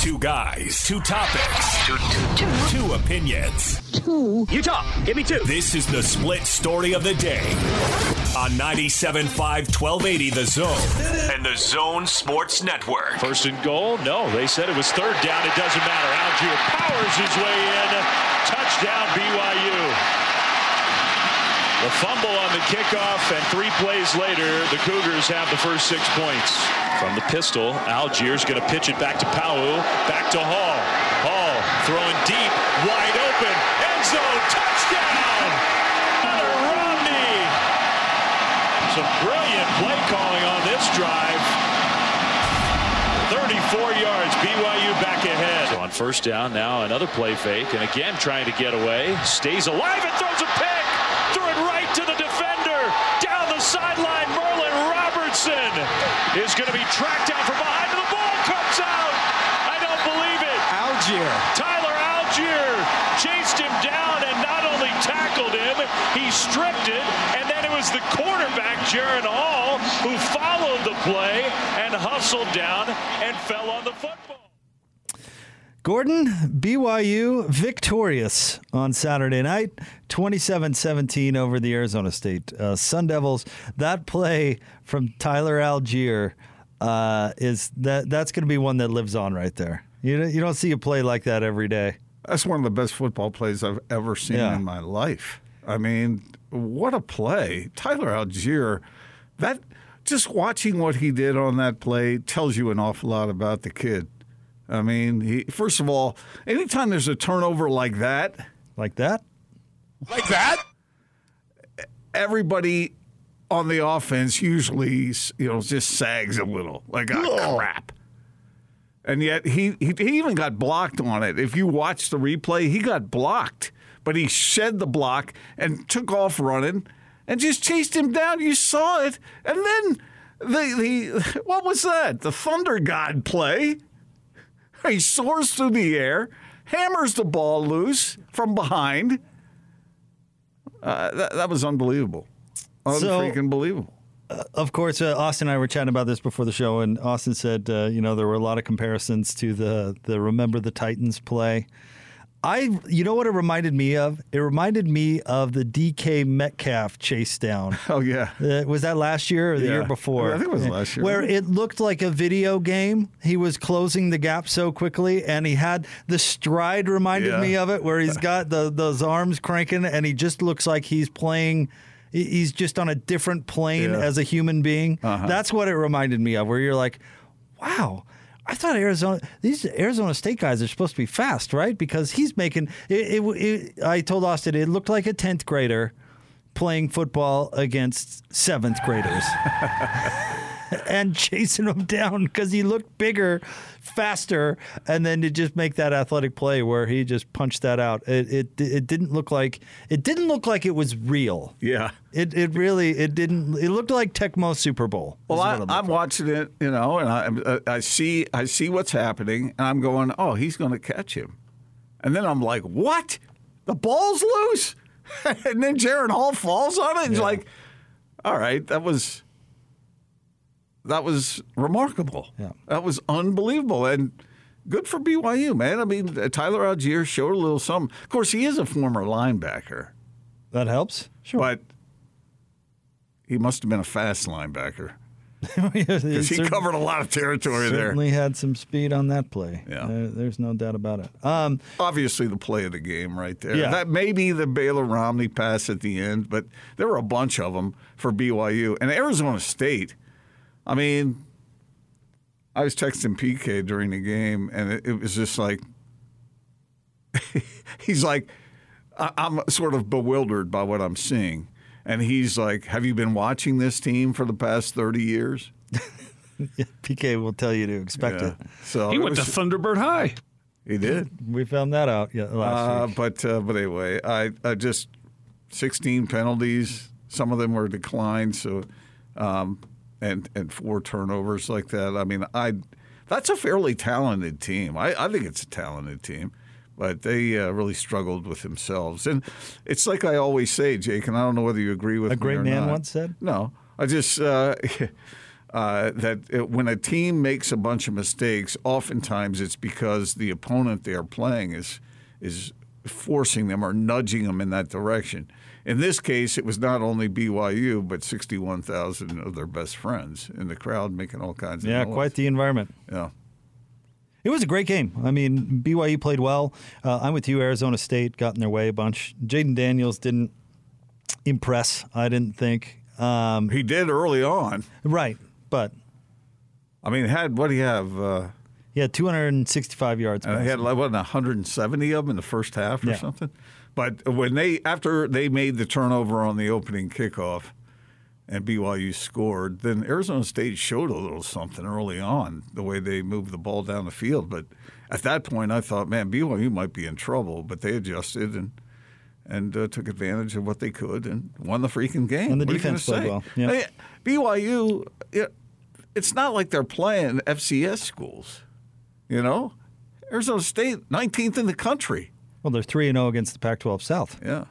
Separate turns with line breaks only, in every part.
Two guys, two topics, two, two, two. two opinions.
Two. You talk. Give me two.
This is the split story of the day on 97.5 1280 The Zone and The Zone Sports Network.
First and goal? No, they said it was third down. It doesn't matter. Allgeier powers his way in. Touchdown BYU. The fumble on the kickoff, and three plays later, the Cougars have the first six points. From the pistol, Allgeier's going to pitch it back to Pau'u, back to Hall. Hall throwing deep, wide open, end zone, touchdown! Romney! Some brilliant play calling on this drive. 34 yards, BYU back ahead. So on first down now, another play fake, and again trying to get away. Stays alive and throws a pick! to the defender. Down the sideline, Merlin Robertson is going to be tracked down from behind. The ball comes out. I don't believe it.
Allgeier.
Tyler Allgeier chased him down and not only tackled him, he stripped it. And then it was the quarterback, Jaren Hall, who followed the play and hustled down and fell on the football.
Gordon, BYU victorious on Saturday night, 27 17 over the Arizona State uh, Sun Devils. That play from Tyler Allgeier uh, is that that's going to be one that lives on right there. You, you don't see a play like that every day.
That's one of the best football plays I've ever seen yeah. in my life. I mean, what a play. Tyler Allgeier, that just watching what he did on that play tells you an awful lot about the kid. I mean, he, first of all, anytime there's a turnover like that,
like that,
like that, everybody on the offense usually, you know, just sags a little, like oh, crap. And yet he, he he even got blocked on it. If you watch the replay, he got blocked, but he shed the block and took off running and just chased him down. You saw it, and then the the what was that? The Thunder God play He soars through the air, hammers the ball loose from behind. Uh, that, that, was unbelievable. Unfreaking so, believable.
Uh, of course, uh, Austin and I were chatting about this before the show, and Austin said, uh, you know, there were a lot of comparisons to the the Remember the Titans play. I, you know what it reminded me of? It reminded me of the DK Metcalf chase down.
Oh yeah,
uh, was that last year or the yeah. year before?
I think it was last year.
Where it looked like a video game. He was closing the gap so quickly, and he had the stride reminded yeah. me of it, where he's got the those arms cranking, and he just looks like he's playing. He's just on a different plane yeah. as a human being. Uh-huh. That's what it reminded me of. Where you're like, wow I thought Arizona these Arizona State guys are supposed to be fast, right? Because he's making it. it, it I told Austin it looked like a tenth grader playing football against seventh graders. and chasing him down because he looked bigger, faster, and then to just make that athletic play where he just punched that out. It it, it didn't look like it didn't look like it was real.
Yeah,
it it really it didn't. It looked like Tecmo Super Bowl.
Well, I, am watching it, you know, and I I see I see what's happening, and I'm going, oh, he's going to catch him, and then I'm like, what? The ball's loose, and then Jaren Hall falls on it. It's yeah. like, all right, that was that was remarkable. Yeah. That was unbelievable. And good for BYU, man. I mean, Tyler Allgeier showed a little something. Of course, he is a former linebacker.
That helps.
Sure. But he must have been a fast linebacker. Because he covered a lot of territory
certainly
there.
Certainly had some speed on that play. Yeah, there, there's no doubt about it. Um,
Obviously, the play of the game right there. Yeah. That may be the Baylor Romney pass at the end, but there were a bunch of them for BYU and Arizona State. I mean, I was texting PK during the game, and it, it was just like he's like, I'm sort of bewildered by what I'm seeing. And he's like, Have you been watching this team for the past 30 years?
yeah, PK will tell you to expect yeah. it.
So he went was, to Thunderbird High.
He did.
We found that out yeah, last uh,
week. But uh, but anyway, I, I just 16 penalties. Some of them were declined. So um, and and four turnovers like that. I mean, I that's a fairly talented team. I, I think it's a talented team, but they uh, really struggled with themselves. And it's like I always say, Jake, and I don't know whether you agree with
a great man
not.
once said.
No, I just uh, uh, that it, when a team makes a bunch of mistakes, oftentimes it's because the opponent they are playing is is forcing them or nudging them in that direction. In this case, it was not only BYU, but 61,000 of their best friends in the crowd making all kinds of
Yeah,
noise.
quite the environment.
Yeah.
It was a great game. I mean, BYU played well. Uh, I'm with you. Arizona State got in their way a bunch. Jayden Daniels didn't impress. I didn't think. Um,
He did early on.
right, but
I mean, had what do you have? Uh,
he had 265 yards.
and he had what, 170 of them in the first half or
Yeah.
something. But when they after they made the turnover on the opening kickoff, and BYU scored, then Arizona State showed a little something early on the way they moved the ball down the field. But at that point, I thought, man, BYU might be in trouble. But they adjusted and and uh, took advantage of what they could and won the freaking game.
And the
What
defense played
say?
well, yeah.
BYU, it, it's not like they're playing FCS schools, you know. Arizona State, 19th in the country.
Well, they're three and zero against the Pac-12 South.
Yeah.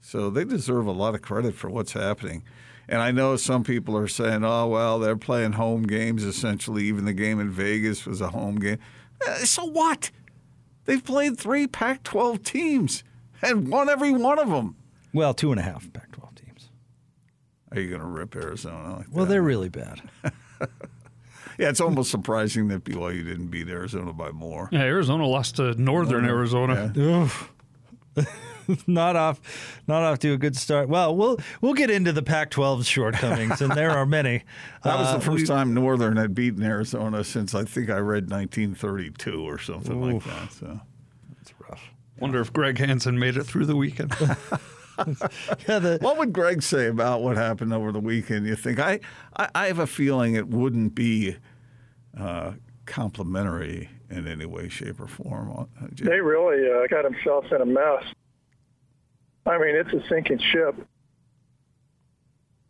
So they deserve a lot of credit for what's happening. And I know some people are saying, oh, well, they're playing home games essentially. Even the game in Vegas was a home game. Eh, So what? They've played three Pac 12 teams and won every one of them.
Well, two and a half Pac-12 teams.
Are you going to rip Arizona like
Well,
that?
they're really bad.
Yeah, it's almost surprising that BYU didn't beat Arizona by more.
Yeah, Arizona lost to Northern Arizona.
Oof. not off, not off to a good start. Well, we'll we'll get into the Pac-12's shortcomings, and there are many.
That was
Uh,
the first
we-
time Northern had beaten Arizona since I think I read 1932 or something like that. So. That's rough.
Wonder if Greg Hansen made it through the weekend.
Yeah, the,
What would Greg say about what happened over the weekend? You think I, I, I have a feeling it wouldn't be uh, complimentary in any way, shape, or form. Uh,
they really uh, got themselves in a mess. I mean, it's a sinking ship.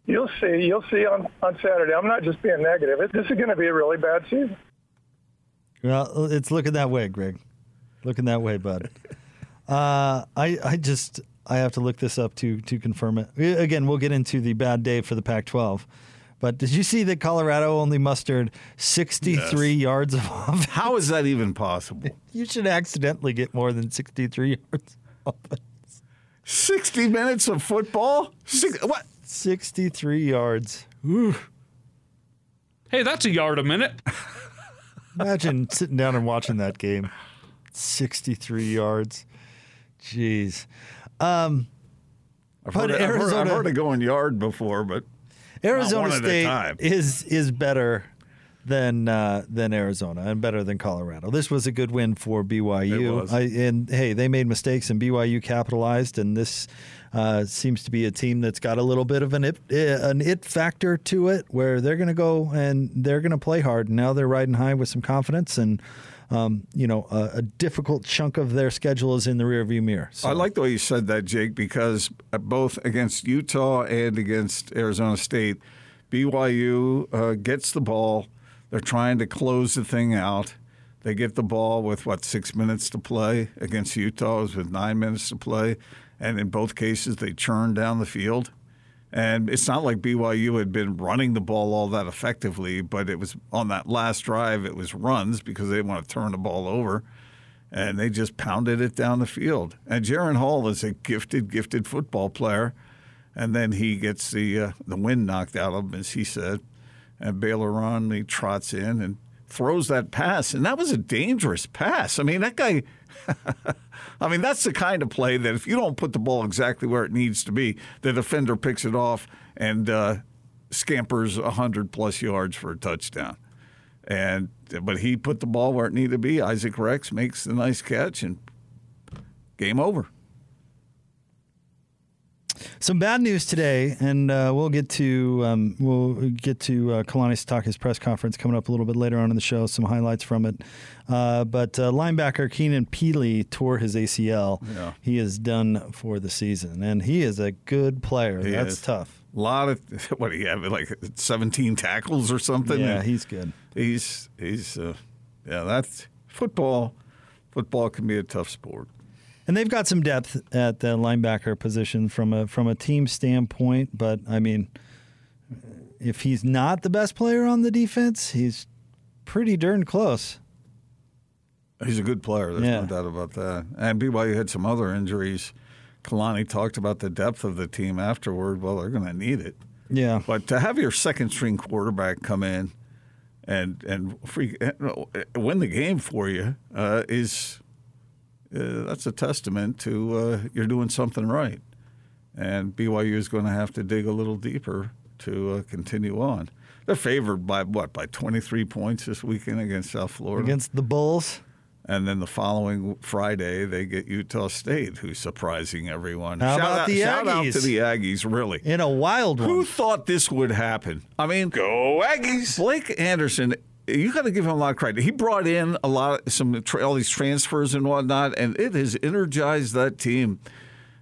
You'll see. You'll see on, on Saturday. I'm not just being negative. It, this is going to be a really bad season.
well, it's looking that way, Greg. Looking that way, bud. Uh, I I just I have to look this up to to confirm it. Again, we'll get into the bad day for the Pac-12. But did you see that Colorado only mustered 63 yards of offense?
How is that even possible?
You should accidentally get more than 63 yards. of offense.
60 minutes of football? Six, what?
63 yards.
hey, that's a yard a minute.
Imagine sitting down and watching that game. 63 yards. Jeez. Um,
I've heard, it, I've, heard, I've heard it going yard before, but
Arizona
one at a
State is is better than uh, than Arizona and better than Colorado. This was a good win for BYU. I, and hey, they made mistakes and BYU capitalized. And this uh, seems to be a team that's got a little bit of an it, uh, an it factor to it, where they're going to go and they're going to play hard. And now they're riding high with some confidence and. Um, you know, a, a difficult chunk of their schedule is in the rearview mirror. So
I like the way you said that, Jake, because uh, both against Utah and against Arizona State, BYU uh, gets the ball. They're trying to close the thing out. They get the ball with what six minutes to play against Utah. Was with nine minutes to play, and in both cases they churn down the field. And it's not like BYU had been running the ball all that effectively, but it was on that last drive. It was runs because they didn't want to turn the ball over and they just pounded it down the field. And Jaren Hall is a gifted, gifted football player, and then he gets the uh, the wind knocked out of him, as he said. And Baylor Ron trots in and throws that pass, and that was a dangerous pass. I mean, that guy. I mean, that's the kind of play that if you don't put the ball exactly where it needs to be, the defender picks it off and uh, scampers hundred plus yards for a touchdown. And but he put the ball where it needed to be. Isaac Rex makes the nice catch and game over.
Some bad news today, and uh, we'll get to um, we'll get to uh, Kalani Sitake's press conference coming up a little bit later on in the show. Some highlights from it, uh, but uh, linebacker Keenan Pili tore his ACL.
Yeah.
He is done for the season, and he is a good player.
He
That's
is.
tough.
A lot of what do you have? Like seventeen tackles or something.
Yeah,
And
he's good.
he's he's uh, yeah. That's football. Football can be a tough sport.
And they've got some depth at the linebacker position from a from a team standpoint, but I mean, if he's not the best player on the defense, he's pretty darn close.
He's a good player. There's
Yeah.
no doubt about that. And BYU had some other injuries. Kalani talked about the depth of the team afterward. Well, they're going to need it.
Yeah.
But to have your second string quarterback come in and and free, win the game for you uh, is uh, that's a testament to uh, you're doing something right. And BYU is going to have to dig a little deeper to uh, continue on. They're favored by what? By 23 points this weekend against South Florida.
Against the Bulls.
And then the following Friday, they get Utah State, who's surprising everyone.
How
shout
about
out,
the
shout out to the Aggies, really.
In a wild one.
Who thought this would happen? I mean,
Go Aggies.
Blake Anderson, you got to give him a lot of credit. He brought in a lot of some all these transfers and whatnot, and it has energized that team,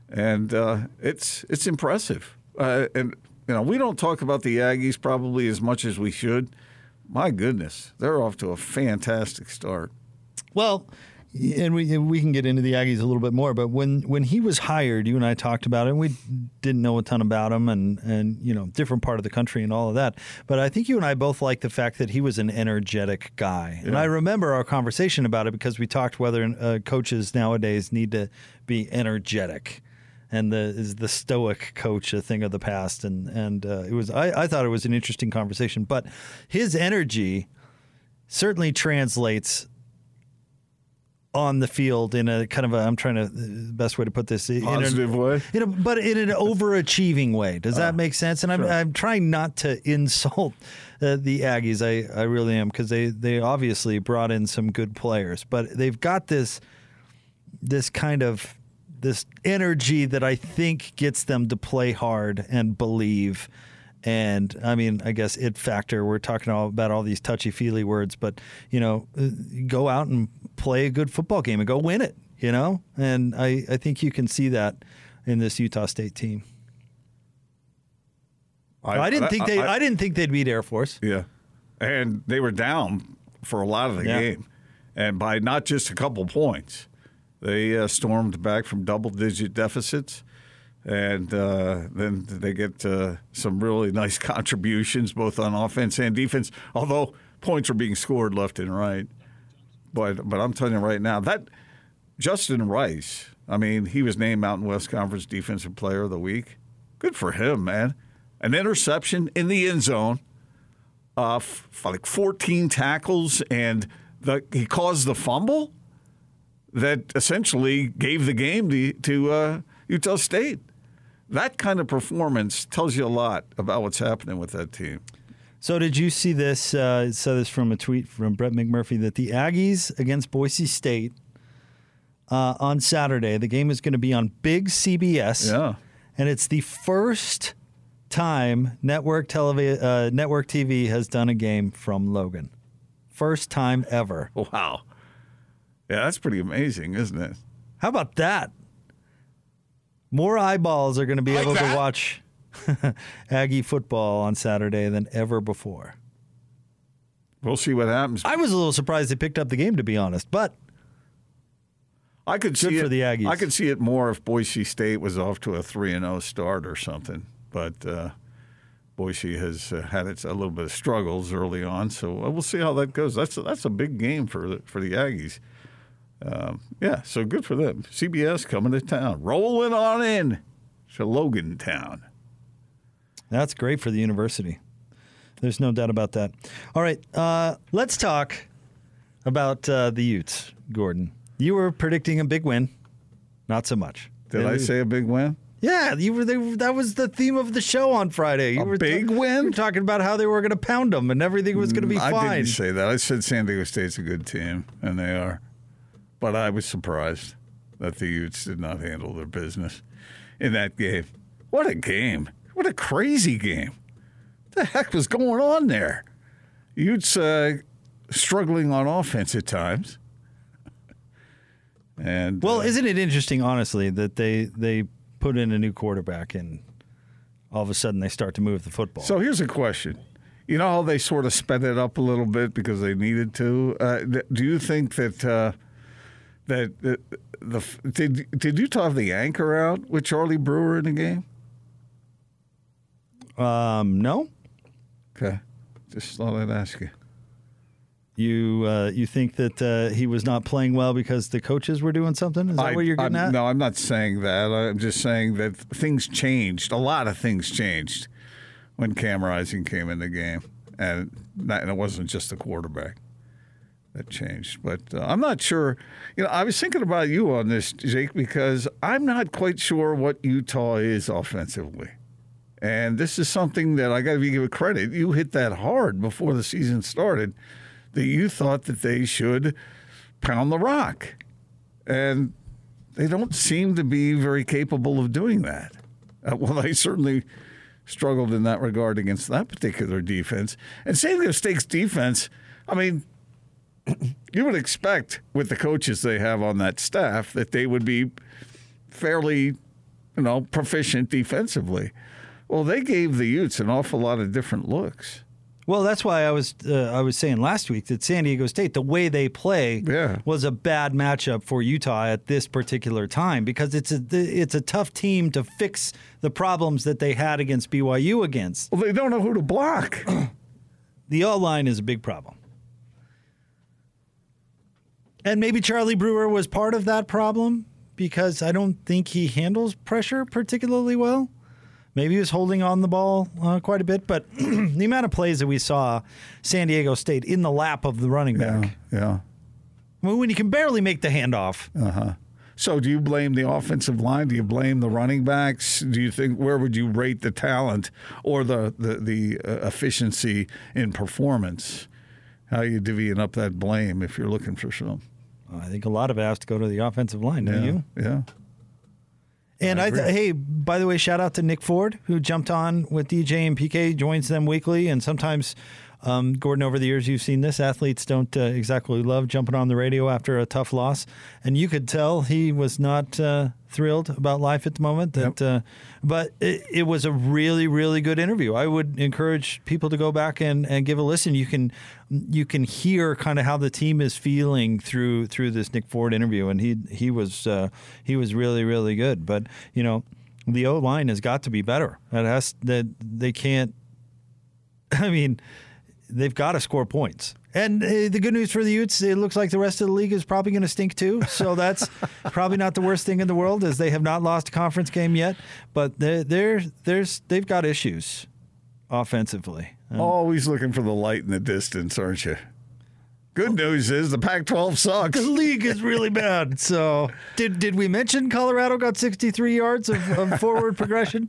and uh, it's it's impressive. Uh, and you know, we don't talk about the Aggies probably as much as we should. My goodness, they're off to a fantastic start.
Well, and we we can get into the Aggies a little bit more, but when when he was hired, you and I talked about it. and We didn't know a ton about him, and and you know different part of the country and all of that. But I think you and I both like the fact that he was an energetic guy, and I remember our conversation about it because we talked whether uh, coaches nowadays need to be energetic. And the is the stoic coach a thing of the past, and and uh, it was I, I thought it was an interesting conversation, but his energy certainly translates on the field in a kind of a I'm trying to the best way to put this in a-
Positive way?
in a, but in an overachieving way. Does that make sense? And I'm I'm trying not to insult uh, the Aggies. I I really am because they they obviously brought in some good players, but they've got this this kind of this energy that I think gets them to play hard and believe. And I mean, I guess it factor. We're talking all about all these touchy feely words, but you know, uh, go out and play a good football game and go win it. You know, and I I think you can see that in this Utah State team. I, didn't think they. I, didn't think they'd beat Air Force.
Yeah. And they were down for a lot of the
Yeah.
game. And by not just a couple points, they uh, stormed back from double digit deficits. And uh, then they get uh, some really nice contributions, both on offense and defense, although points are being scored left and right. But, but I'm telling you right now, that Justin Rice, I mean, he was named Mountain West Conference Defensive Player of the Week. Good for him, man. An interception in the end zone uh, f- like 14 tackles, and the, he caused the fumble that essentially gave the game to, to uh, Utah State. That kind of performance tells you a lot about what's happening with that team.
So did you see this? Uh, saw this from a tweet from Brett McMurphy that the Aggies against Boise State uh, on Saturday. The game is going to be on Big CBS.
Yeah.
and it's the first time network televi- uh, network TV has done a game from Logan. First time ever.
Wow. Yeah, that's pretty amazing, isn't it?
How about that? More eyeballs are going to be able to watch Aggie football on Saturday than ever before.
We'll see what happens.
I was a little surprised they picked up the game, to be honest, but
I could see
for
it,
the Aggies.
I could see it more if Boise State was off to a three and zero start or something. But uh, Boise has uh, had its a little bit of struggles early on, so uh, we'll see how that goes. That's a, that's a big game for the, for the Aggies. Um, yeah, so good for them. CBS coming to town, rolling on in to Logan Town.
That's great for the university. There's no doubt about that. All right, uh, let's talk about uh, the Utes, Gordon. You were predicting a big win. Not so much.
Did I say a big win?
Yeah, you were. They, that was the theme of the show on Friday. You
A
were
big win?
were talking about how they were going to pound them and everything was going to be fine.
I didn't say that. I said San Diego State's a good team, and they are. But I was surprised that the Utes did not handle their business in that game. What a game! What a crazy game! What the heck was going on there? Utes uh, struggling on offense at times. And
Well,
uh,
isn't it interesting, honestly, that they they put in a new quarterback and all of a sudden they start to move the football?
So here's a question. You know how they sort of sped it up a little bit because they needed to. Uh, do you think that uh, that the, the did did Utah have the anchor out with Charlie Brewer in the game?
um, no,
Okay. Just thought I'd ask you.
You uh, you think that uh, he was not playing well because the coaches were doing something? Is that
I-
what you're getting
I'm-
at?
No, I'm not saying that. I'm just saying that things changed. A lot of things changed when Cam Rising came in the game, and, that, and it wasn't just the quarterback that changed. But uh, I'm not sure. You know, I was thinking about you on this, Jake, because I'm not quite sure what Utah is offensively. And this is something that I got to give it credit. You hit that hard before the season started that you thought that they should pound the rock. And they don't seem to be very capable of doing that. Uh, well, they certainly struggled in that regard against that particular defense. And San Diego State's defense, I mean, you would expect with the coaches they have on that staff that they would be fairly, you know, proficient defensively. Well, they gave the Utes an awful lot of different looks.
Well, that's why I was uh, I was saying last week that San Diego State, the way they play,
Yeah.
was a bad matchup for Utah at this particular time because it's a it's a tough team to fix the problems that they had against BYU against.
Well, they don't know who to block.
The O line is a big problem. And maybe Charlie Brewer was part of that problem because I don't think he handles pressure particularly well. Maybe he was holding on the ball uh, quite a bit, but the amount of plays that we saw San Diego State in the lap of the running back,
yeah, yeah.
I mean, when you can barely make the handoff, Uh huh.
So, do you blame the offensive line? Do you blame the running backs? Do you think where would you rate the talent or the the, the uh, efficiency in performance? How are you divvying up that blame if you're looking for some?
I think a lot of it has to go to the offensive line, don't
yeah,
you?
yeah.
And I, th- hey, by the way, shout out to Nick Ford who jumped on with DJ and PK, joins them weekly, and sometimes. Um, Gordon, over the years, you've seen this. Athletes don't uh, exactly love jumping on the radio after a tough loss, and you could tell he was not uh, thrilled about life at the moment. That, uh, but it, it was a really, really good interview. I would encourage people to go back and, and give a listen. You can you can hear kind of how the team is feeling through through this Nick Ford interview, and he he was uh, he was really, really good. But you know, the O line has got to be better. It has that they can't. I mean, they've got to score points. And uh, the good news for the Utes, it looks like the rest of the league is probably going to stink too. So that's probably not the worst thing in the world, as they have not lost a conference game yet. But they're, they're there's they've got issues offensively.
Always looking for the light in the distance, aren't you? Good news is the Pac-12 sucks.
The league is really bad. So did did we mention Colorado got 63 yards of, of forward progression?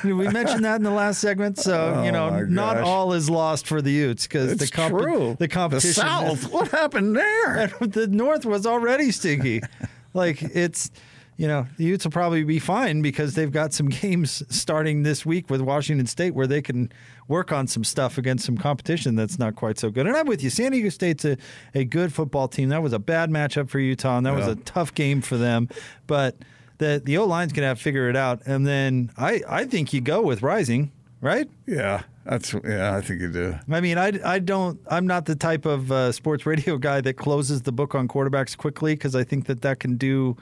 We mentioned that in the last segment? So you oh, know,
Oh,
not
gosh.
all is lost for the Utes because the comp-
true.
the competition.
The South. What happened there?
the North was already stinky. like it's, you know, the Utes will probably be fine because they've got some games starting this week with Washington State where they can work on some stuff against some competition that's not quite so good. And I'm with you. San Diego State's a, a good football team. That was a bad matchup for Utah, and that was a tough game for them. But the the O line's gonna have to figure it out. And then I I think you go with Rising, right?
Yeah, that's yeah. I think you do.
I mean, I, I don't. I'm not the type of uh, sports radio guy that closes the book on quarterbacks quickly because I think that that can do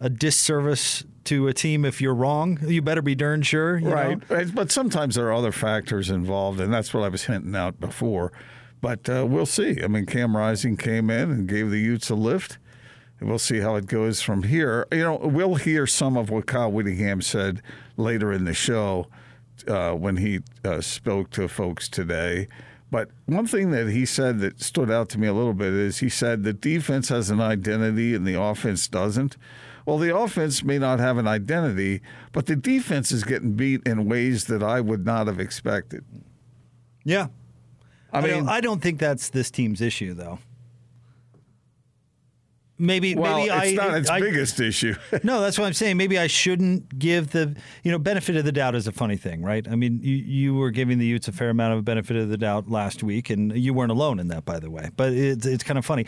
a disservice to a team if you're wrong. You better be darn sure,
right.
know?
But sometimes there are other factors involved, and that's what I was hinting out before. But uh, we'll see. I mean, Cam Rising came in and gave the Utes a lift. We'll see how it goes from here. You know, we'll hear some of what Kyle Whittingham said later in the show uh, when he uh, spoke to folks today. But one thing that he said that stood out to me a little bit is he said the defense has an identity and the offense doesn't. Well, the offense may not have an identity, but the defense is getting beat in ways that I would not have expected.
Yeah.
I
I,
mean,
don't, I don't think that's this team's issue, though. Maybe,
well,
maybe
it's
I,
not its
I,
biggest issue.
No, that's what I'm saying. Maybe I shouldn't give the you know benefit of the doubt is a funny thing, right? I mean, you you were giving the Utes a fair amount of benefit of the doubt last week, and you weren't alone in that, by the way. But it's it's kind of funny.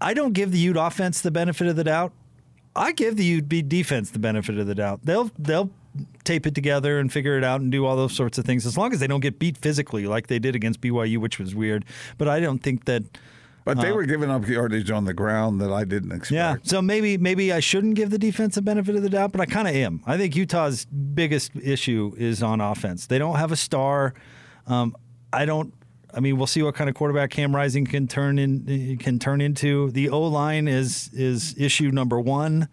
I don't give the Ute offense the benefit of the doubt. I give the Ute defense the benefit of the doubt. They'll they'll tape it together and figure it out and do all those sorts of things as long as they don't get beat physically like they did against BYU, which was weird. But I don't think that.
But they were giving up yardage on the ground that I didn't expect.
Yeah, so maybe maybe I shouldn't give the defense a benefit of the doubt, but I kind of am. I think Utah's biggest issue is on offense. They don't have a star. Um, I don't. I mean, we'll see what kind of quarterback Cam Rising can turn in can turn into. The O line is is issue number one.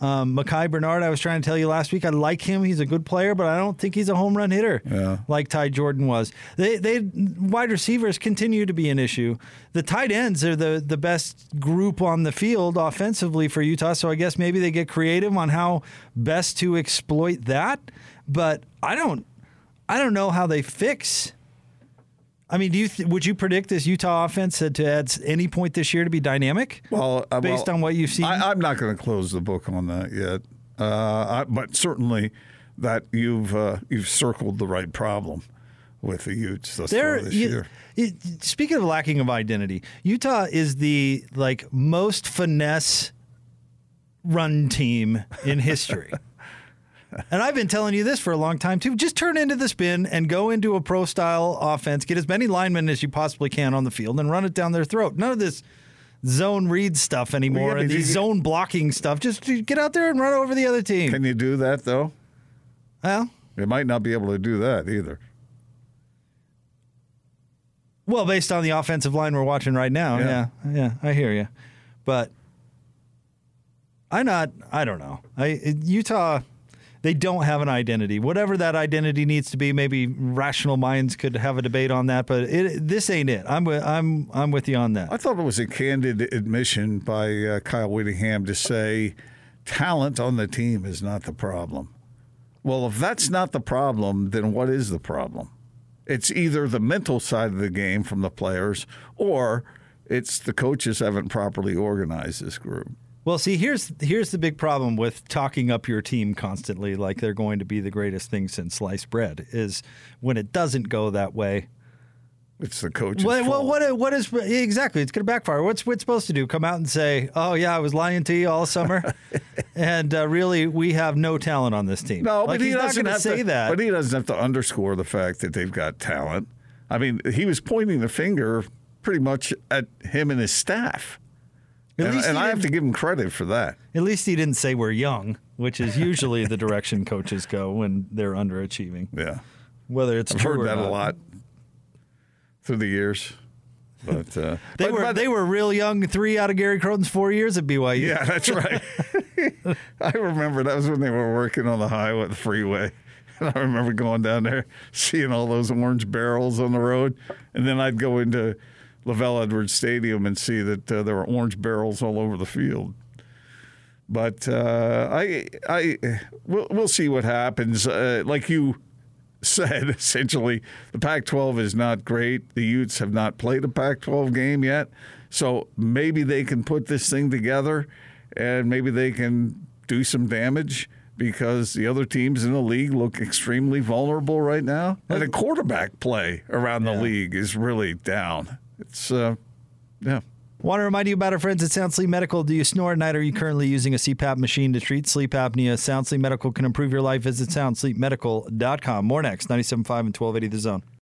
Um, Micah Bernard, I was trying to tell you last week, I like him. He's a good player, but I don't think he's a home run hitter
Yeah.
like Ty Jordan was. They, they wide receivers continue to be an issue. The tight ends are the the best group on the field offensively for Utah. So I guess maybe they get creative on how best to exploit that. But I don't I don't know how they fix. I mean, do you th- would you predict this Utah offense to, at any point this year to be dynamic?
Well, uh,
based
well,
on what you've seen,
I, I'm not going to close the book on that yet, uh, I, but certainly that you've uh, you've circled the right problem with the Utes thus far this
you-
year.
speaking of lacking of identity, Utah is the like most finesse run team in history. and I've been telling you this for a long time too. Just turn into the spin and go into a pro style offense. Get as many linemen as you possibly can on the field and run it down their throat. None of this zone read stuff anymore
yeah,
and these zone blocking stuff. Just get out there and run over the other team.
Can you do that though?
well,
You might not be able to do that either.
Well, based on the offensive line we're watching right now, yeah,
Yeah.
yeah, I hear you, but I not, I don't know. I Utah, they don't have an identity. Whatever that identity needs to be, maybe rational minds could have a debate on that. But it, this ain't it. I'm with, I'm, I'm with you on that.
I thought it was a candid admission by uh, Kyle Whittingham to say talent on the team is not the problem. Well, if that's not the problem, then what is the problem? It's either the mental side of the game from the players or it's the coaches haven't properly organized this group.
Well, see, here's here's the big problem with talking up your team constantly, like they're going to be the greatest thing since sliced bread, is when it doesn't go that way.
It's the coach.
Well, what what is exactly? It's going to backfire. What's what's supposed to do? Come out and say, "Oh yeah, I was lying to you all summer," and uh, really, we have no talent on this team.
No,
like,
but he
he's not
doesn't
going to
have
say
to,
that.
But he doesn't have to underscore the fact that they've got talent. I mean, he was pointing the finger pretty much at him and his staff.
At
and
least
and I have to give him credit for that.
At least he didn't say we're young, which is usually the direction coaches go when they're underachieving.
Yeah.
Whether it's
I've
true
heard that
not.
a lot through the years. But uh,
They
but-
were
but-
they were real young. Three out of Gary Crowton's four years at BYU.
Yeah, that's right. I remember that was when they were working on the highway, the freeway. And I remember going down there, seeing all those orange barrels on the road, and then I'd go into LaVell Edwards Stadium and see that uh, there were orange barrels all over the field. But uh, I, I, we'll, we'll see what happens. Uh, like you said, essentially, the Pac-12 is not great. The Utes have not played a Pac-12 game yet, so maybe they can put this thing together, and maybe they can do some damage because the other teams in the league look extremely vulnerable right now, and the quarterback play around the league is really down. It's, uh, yeah.
Want to remind you about our friends at Sound Sleep Medical. Do you snore at night? Are you currently using a CPAP machine to treat sleep apnea? Sound Sleep Medical can improve your life. Visit soundsleepmedical.com. More next, 97.5 and 1280 The Zone.